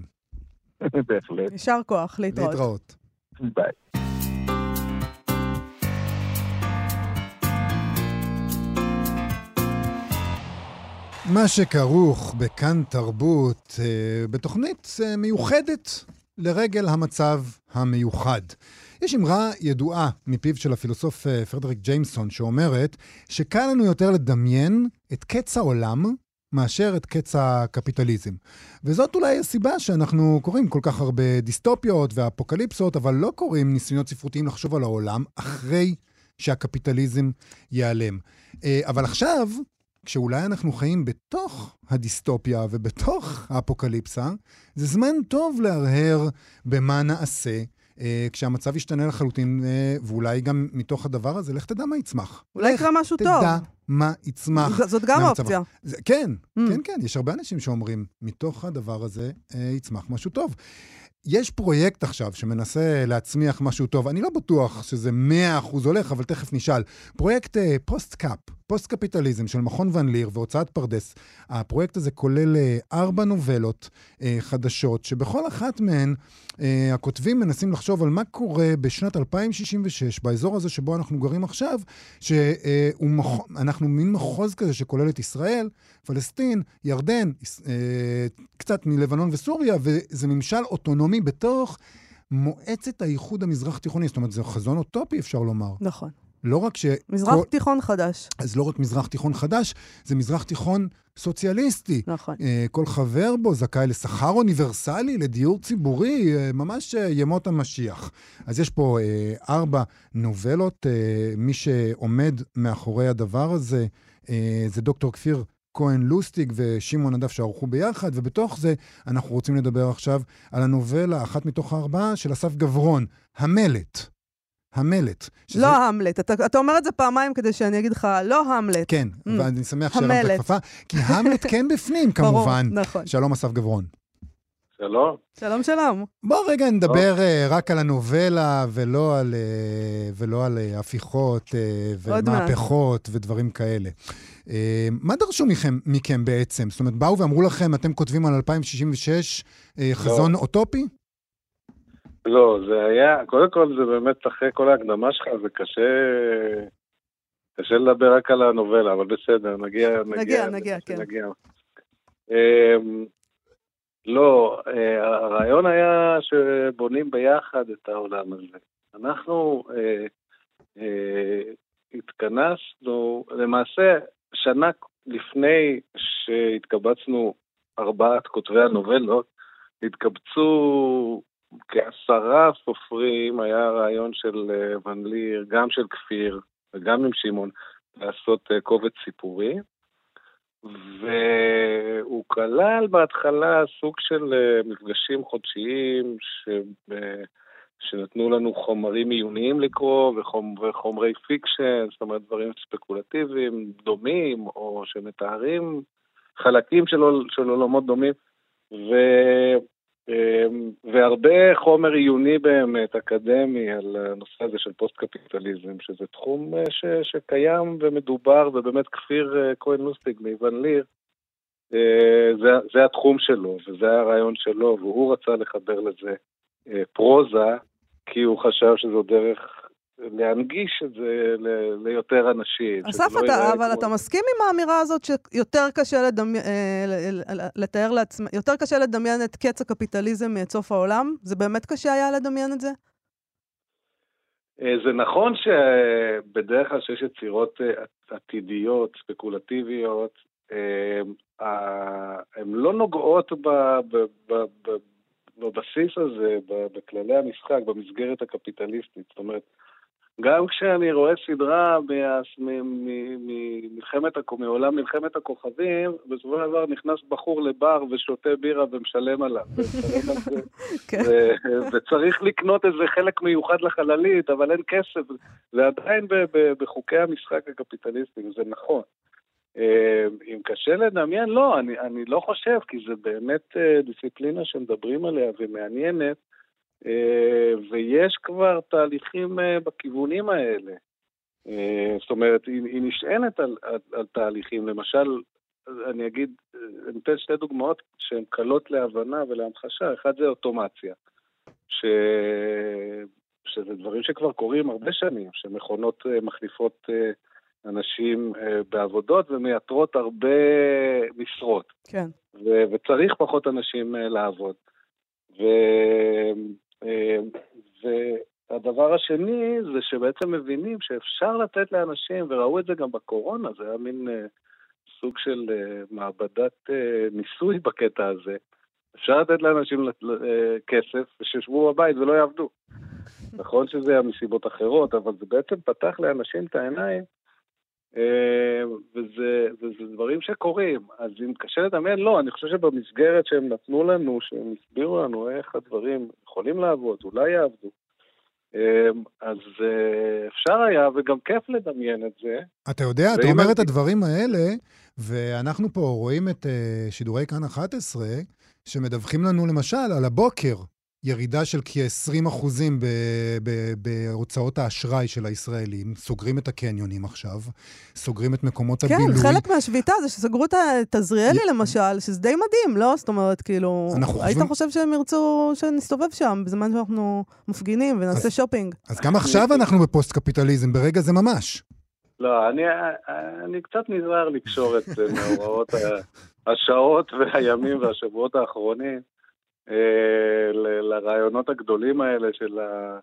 בהחלט. יישר כוח, להתראות. להתראות. ביי. מה שכרוך בכאן תרבות, אה, בתוכנית אה, מיוחדת לרגל המצב המיוחד. יש אמרה ידועה מפיו של הפילוסוף אה, פרדריק ג'יימסון, שאומרת שקל לנו יותר לדמיין את קץ העולם מאשר את קץ הקפיטליזם. וזאת אולי הסיבה שאנחנו קוראים כל כך הרבה דיסטופיות ואפוקליפסות, אבל לא קוראים ניסיונות ספרותיים לחשוב על העולם אחרי שהקפיטליזם ייעלם. אה, אבל עכשיו, כשאולי אנחנו חיים בתוך הדיסטופיה ובתוך האפוקליפסה, זה זמן טוב להרהר במה נעשה. אה, כשהמצב ישתנה לחלוטין, אה, ואולי גם מתוך הדבר הזה, לך תדע מה יצמח. אולי יקרה משהו תדע טוב. תדע מה יצמח. זאת גם מהמצב. אופציה. זה, כן, Mm. כן, כן, יש הרבה אנשים שאומרים, מתוך הדבר הזה אה, יצמח משהו טוב. יש פרויקט עכשיו שמנסה להצמיח משהו טוב, אני לא בטוח שזה 100% הולך, אבל תכף נשאל. פרויקט אה, פוסט-קאפ, פוסט-קפיטליזם של מכון ון ליר והוצאת פרדס. הפרויקט הזה כולל אה, ארבע נובלות אה, חדשות, שבכל אחת מהן אה, הכותבים מנסים לחשוב על מה קורה בשנת 2066, באזור הזה שבו אנחנו גרים עכשיו, שאנחנו מין מחוז כזה שכולל את ישראל, פלסטין, ירדן, קצת מלבנון וסוריה, וזה ממשל אוטונומי בתוך מועצת האיחוד המזרח-תיכוני. זאת אומרת, זה חזון אוטופי, אפשר לומר. נכון. לא רק ש... מזרח כל- תיכון חדש. אז לא רק מזרח תיכון חדש, זה מזרח תיכון סוציאליסטי. נכון. אה, כל חבר בו זכאי לשכר אוניברסלי, לדיור ציבורי, אה, ממש אה, ימות המשיח. אז יש פה אה, ארבע נובלות. אה, מי שעומד מאחורי הדבר הזה אה, זה דוקטור כפיר כהן לוסטיג ושמעון נדב שערכו ביחד, ובתוך זה אנחנו רוצים לדבר עכשיו על הנובלה, אחת מתוך הארבעה, של אסף גברון, המלט. המלט. שזה- לא המלט. אתה אתה אומר את זה פעמיים כדי שאני אגיד לך, לא המלט. כן, Mm. ואני שמח שהרמת המלט. הכפפה, כי המלט כן בפנים, ברור, כמובן. נכון. שלום, אסף גברון. שלום. שלום, שלום. בוא רגע נדבר אה, רק על הנובלה ולא על, אה, ולא על אה, הפיכות מעט. ומהפכות ודברים כאלה. אה, מה דרשו מכם, מכם בעצם? זאת אומרת, באו ואמרו לכם, אתם כותבים על 2066 אה, חזון אוטופי? לא, זה היה, קודם כל זה באמת, אחרי כל ההקדמה שלך, זה קשה, קשה לדבר רק על הנובלה, אבל בסדר, נגיע, נגיע, נגיע, כן. נגיע. אמ, לא, אה, הרעיון היה שבונים ביחד את העולם הזה. אנחנו אה, אה, התכנסנו, למעשה, שנה לפני שהתקבצנו ארבעת כותבי הנובלות, התקבצו כעשרה סופרים, היה רעיון של אה, ון ליר, גם של כפיר וגם עם שמעון, לעשות אה, קובץ סיפורי. והוא כלל בהתחלה סוג של אה, מפגשים חודשיים ש... שנתנו לנו חומרים עיוניים לקרוא וחומ... וחומרי fiction, זאת אומרת דברים ספקולטיביים דומים, או שמתארים חלקים של, של עולמות דומים, והרבה חומר עיוני באמת, אקדמי, על הנושא הזה של פוסט-קפיטליזם, שזה תחום אה, ש... שקיים ומדובר, ובאמת כפיר אה, כהן לוסטיג מוון ליר, אה, זה, זה התחום שלו, וזה היה הרעיון שלו, והוא רצה לחבר לזה פרוזה, כי הוא חשב שזו דרך להנגיש את זה ל- ליותר אנשים. אסף, לא אתה, אבל כמו- אתה מסכים עם האמירה הזאת שיותר קשה לדמיין, אה, לתאר לעצמם, יותר קשה לדמיין את קץ הקפיטליזם מאת סוף העולם? זה באמת קשה היה לדמיין את זה? אה, זה נכון שבדרך כלל שיש יצירות אה, עתידיות, ספקולטיביות, הן לא נוגעות ב- ב- ב- ב- בבסיס הזה, בכללי המשחק, במסגרת הקפיטליסטית. זאת אומרת, גם כשאני רואה סדרה ממלחמת, מעולם מלחמת הכוכבים, בסופו של דבר נכנס בחור לבר ושותה בירה ומשלם עליו. כן. וצריך לקנות איזה חלק מיוחד לחללית, אבל אין כסף. זה עדיין בחוקי המשחק הקפיטליסטיים, זה נכון. אה, אם קשה לדמיין, לא, אני, אני לא חושב, כי זה באמת אה, דיסציפלינה שמדברים עליה ומעניינת, ויש כבר תהליכים אה, בכיוונים האלה. אה, זאת אומרת, היא, נשענת על, על, על תהליכים. למשל, אני אגיד, אה, אני אתן שתי דוגמאות שהן קלות להבנה ולהמחשה. אחד זה אוטומציה, ש... שזה דברים שכבר קורים הרבה שנים, שמכונות אה, מחליפות אה, אנשים אה, בעבודות ומייתרות הרבה משרות. כן. ו- וצריך פחות אנשים אה, לעבוד. ו- אה, והדבר השני זה שבעצם מבינים שאפשר לתת לאנשים, וראו את זה גם בקורונה, זה היה מין אה, סוג של אה, מעבדת אה, ניסוי בקטע הזה. אפשר לתת לאנשים אה, כסף ושישבו בבית ולא יעבדו. נכון שזה היה מסיבות אחרות, אבל זה בעצם פתח לאנשים את העיניים, אה, וזה, וזה דברים שקורים. אז אם קשה לדמיין, לא, אני חושב שבמסגרת שהם נתנו לנו, שהם הסבירו לנו איך הדברים יכולים לעבוד, אולי יעבדו, אה, אז אה, אפשר היה, וגם כיף לדמיין את זה. אתה יודע, אתה אומר את הדברים האלה, ואנחנו פה רואים את אה, שידורי כאן 11, שמדווחים לנו למשל על הבוקר ירידה של כ-20 אחוזים בהוצאות האשראי של הישראלים. סוגרים את הקניונים עכשיו, סוגרים את מקומות כן, הבילוי. חלק מהשביתה זה שסגרו את את עזריאלי למשל, שזה די מדהים, לא? זאת אומרת, כאילו, היית חושבים- חושב שהם ירצו שנסתובב שם בזמן שאנחנו מפגינים ונעשה אז- שופינג. אז גם עכשיו אנחנו בפוסט-קפיטליזם, ברגע זה ממש. לא, אני, אני קצת נזהר לקשור את מאורעות השעות והימים והשבועות האחרונים לרעיונות הגדולים האלה של ה...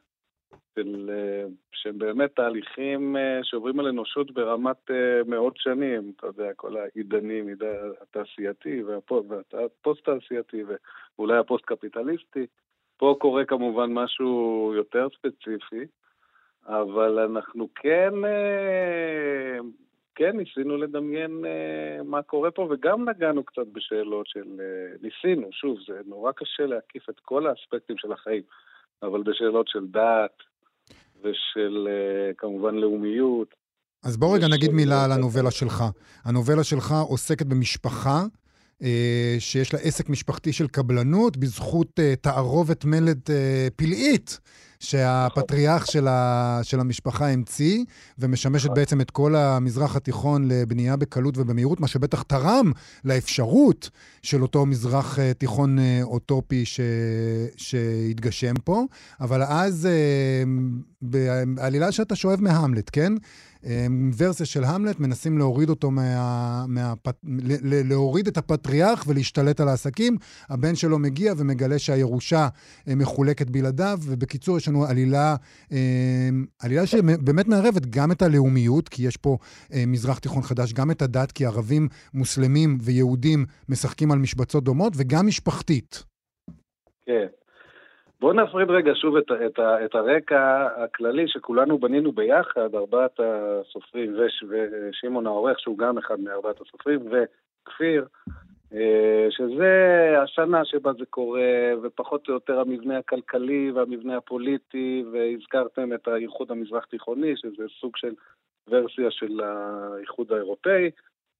של, אה, שהם באמת תהליכים אה, שעוברים על אנושות ברמת אה, מאות שנים, אתה יודע, כל העידנים, עידן התעשייתי והפו- והפוסט-תעשייתי ואולי הפוסט-קפיטליסטי. פה קורה כמובן משהו יותר ספציפי, אבל אנחנו כן, אה, כן ניסינו לדמיין אה, מה קורה פה, וגם נגענו קצת בשאלות של... אה, ניסינו, שוב, זה נורא קשה להקיף את כל האספקטים של החיים, אבל בשאלות של דת ושל אה, כמובן לאומיות. אז בוא רגע נגיד מילה על הנובלה שלך. הנובלה שלך עוסקת במשפחה אה, שיש לה עסק משפחתי של קבלנות בזכות אה, תערובת מלט אה, פלאית שהפטריארך של, ה, של המשפחה המציא, ומשמשת בעצם את כל המזרח התיכון לבנייה בקלות ובמהירות, מה שבטח תרם לאפשרות של אותו מזרח אה, תיכון אה, אוטופי ש, שהתגשם פה. אבל אז, אה, בעלילה שאתה שואב מהמלט, כן? ורסיה של המלט, מנסים להוריד אותו מה... מה להוריד את הפטריארך ולהשתלט על העסקים. הבן שלו מגיע ומגלה שהירושה מחולקת בלעדיו, ובקיצור, יש לנו עלילה, אה, עלילה שבאמת מערבת גם את הלאומיות, כי יש פה אה, מזרח תיכון חדש, גם את הדת, כי ערבים, מוסלמים ויהודים משחקים על משבצות דומות, וגם משפחתית. כן. בואו נפריד רגע שוב את, את, את הרקע הכללי שכולנו בנינו ביחד, ארבעת הסופרים וש, ושמעון העורך, שהוא גם אחד מארבעת הסופרים, וכפיר, שזה השנה שבה זה קורה, ופחות או יותר המבנה הכלכלי והמבנה הפוליטי, והזכרתם את האיחוד המזרח תיכוני, שזה סוג של ורסיה של האיחוד האירופאי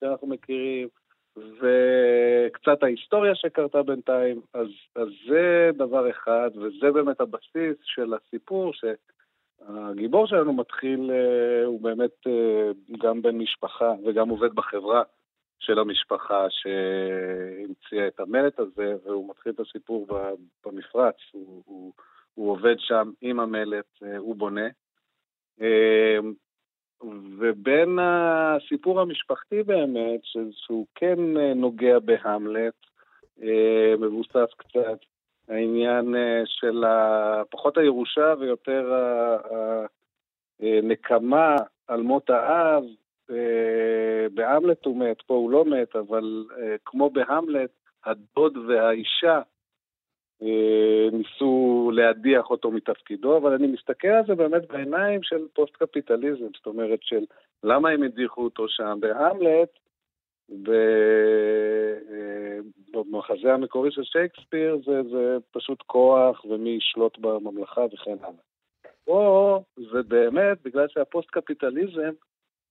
שאנחנו מכירים. וקצת ההיסטוריה שקרתה בינתיים, אז, אז זה דבר אחד, וזה באמת הבסיס של הסיפור, שהגיבור שלנו מתחיל, אה, הוא באמת אה, גם בן משפחה וגם עובד בחברה של המשפחה שהמציאה את המלט הזה, והוא מתחיל את הסיפור במפרץ, הוא, הוא, הוא עובד שם עם המלט, אה, הוא בונה. אה, ובין הסיפור המשפחתי באמת, שהוא כן אה, נוגע בהמלט, מבוסס קצת העניין של פחות הירושה ויותר הנקמה על מות האב. אה, בהמלט הוא מת, פה הוא לא מת, אבל אה, כמו בהמלט, הדוד והאישה אה, ניסו להדיח אותו מתפקידו, אבל אני מסתכל על זה באמת בעיניים של פוסט-קפיטליזם, זאת אומרת של למה הם הדיחו אותו שם. בהמלט, ב- במחזה המקורי של שייקספיר, זה, זה פשוט כוח ומי ישלוט בממלכה וכן הלאה. פה זה באמת, בגלל שהפוסט-קפיטליזם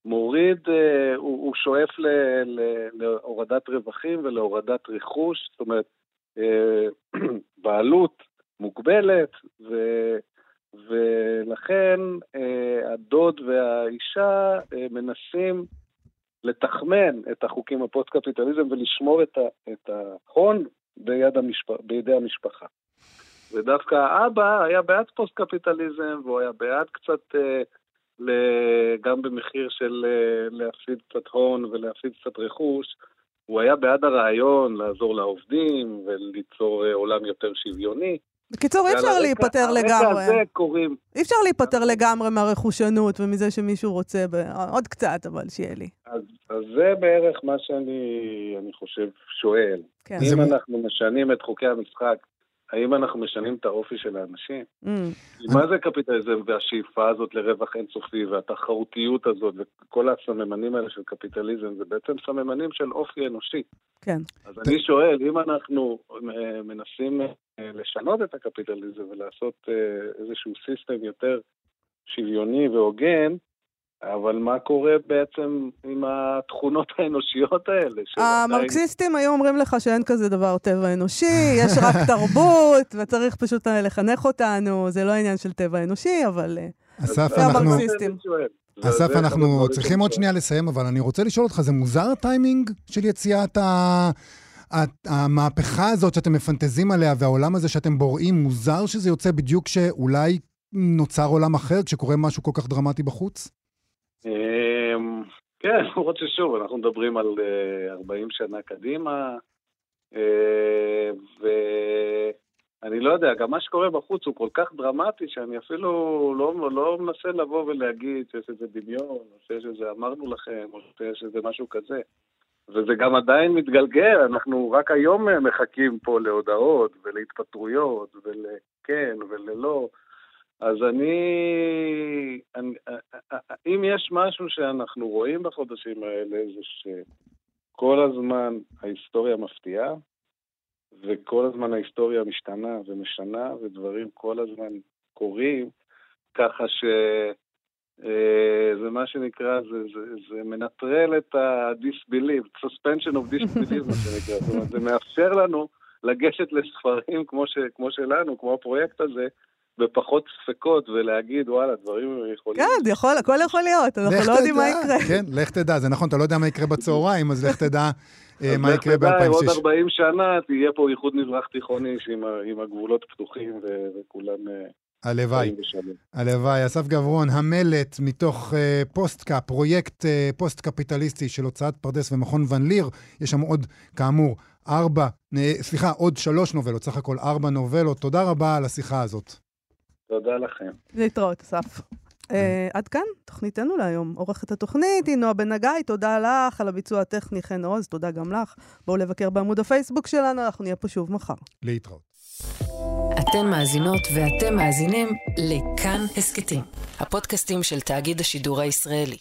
מוריד, אה, הוא, הוא שואף ל, ל, להורדת רווחים ולהורדת רכוש, זאת אומרת, אה, בעלות מוגבלת, ו, ולכן אה, הדוד והאישה מנסים לתחמן את החוקים הפוסט-קפיטליזם ולשמור את, ה, את ההון ביד המשפ... בידי המשפחה. ודווקא האבא היה בעד פוסט-קפיטליזם, והוא היה בעד קצת אה, גם במחיר של אה, להפסיד קצת הון ולהפסיד קצת רכוש, הוא היה בעד הרעיון לעזור לעובדים וליצור אה, עולם יותר שוויוני. בקיצור, אי אפשר להיפטר לגמרי. הזה קוראים, אי אפשר להיפטר לגמרי מהרכושנות ומזה שמישהו רוצה, ב... עוד קצת, אבל שיהיה לי. אז, אז זה בערך מה שאני אני חושב שואל. כן. זה אם מ- אנחנו משנים את חוקי המשחק, האם אנחנו משנים את האופי של האנשים? Mm. מה זה קפיטליזם והשאיפה הזאת לרווח אינסופי והתחרותיות הזאת וכל הסממנים האלה של קפיטליזם זה בעצם סממנים של אופי אנושי. כן. אז אני שואל, אם אנחנו אה, מנסים אה, לשנות את הקפיטליזם ולעשות אה, איזשהו סיסטם יותר שוויוני והוגן, אבל מה קורה בעצם עם התכונות האנושיות האלה? המרקסיסטים היו אומרים לך שאין כזה דבר טבע אנושי, יש רק תרבות, וצריך פשוט אה, לחנך אותנו, זה לא עניין של טבע אנושי, אבל... אה, אסף, אנחנו... אסף, אנחנו צריכים עוד. שנייה לסיים, אבל אני רוצה לשאול אותך, זה מוזר הטיימינג של יציאת ה... ה- המהפכה הזאת שאתם מפנטזים עליה והעולם הזה שאתם בוראים, מוזר שזה יוצא בדיוק כשאולי נוצר עולם אחר, כשקורה משהו כל כך דרמטי בחוץ? אמ, כן, למרות ששוב, אנחנו מדברים על אה, 40 שנה קדימה, אה, ואני לא יודע, גם מה שקורה בחוץ הוא כל כך דרמטי, שאני אפילו לא, לא מנסה לבוא ולהגיד שיש איזה דמיון, או שיש איזה אמרנו לכם, או שיש איזה משהו כזה. וזה גם עדיין מתגלגל, אנחנו רק היום אה, מחכים פה להודעות ולהתפטרויות ולכן וללא. אז אני, אם יש משהו שאנחנו רואים בחודשים האלה, זה שכל הזמן ההיסטוריה מפתיעה, וכל הזמן ההיסטוריה משתנה ומשנה, ודברים כל הזמן קורים, ככה ש... אה, זה מה שנקרא, זה, זה, זה מנטרל את ה-disbelief, suspension of disbelief, מה שנקרא. זאת אומרת, זה מאפשר לנו לגשת לספרים כמו, ש, כמו שלנו, כמו הפרויקט הזה, בפחות ספקות, ולהגיד, וואלה, דברים יכולים... כן, יכול, הכל יכול להיות, אנחנו לא יודעים מה. יקרה. כן, לך תדע, זה נכון, אתה לא יודע מה יקרה בצהריים, אז לך תדע אה, מה יקרה אז לך תדע, עוד ב-2006. 40 שנה תהיה פה איחוד מזרח תיכוני עם הגבולות פתוחים ו- וכולם אה, הלוואי. הלוואי. אסף גברון, המלט מתוך אה, פוסט-קאפ, פרויקט אה, פוסט-קפיטליסטי של הוצאת פרדס ומכון ון ליר. יש שם עוד, כאמור, ארבע, סליחה, עוד שלוש נובלות, סך הכל ארבע נובלות. תודה רבה על השיחה הזאת. תודה לכם. להתראות, אסף. אה, עד כאן תוכניתנו להיום. עורכת התוכנית היא נועה בן הגיא, תודה לך על הביצוע הטכני חן עוז, תודה גם לך. בואו לבקר בעמוד הפייסבוק שלנו, אנחנו נהיה פה שוב מחר. להתראות. אתן מאזינות ואתם מאזינים לכאן הסכתים, הפודקאסטים של תאגיד השידור הישראלי.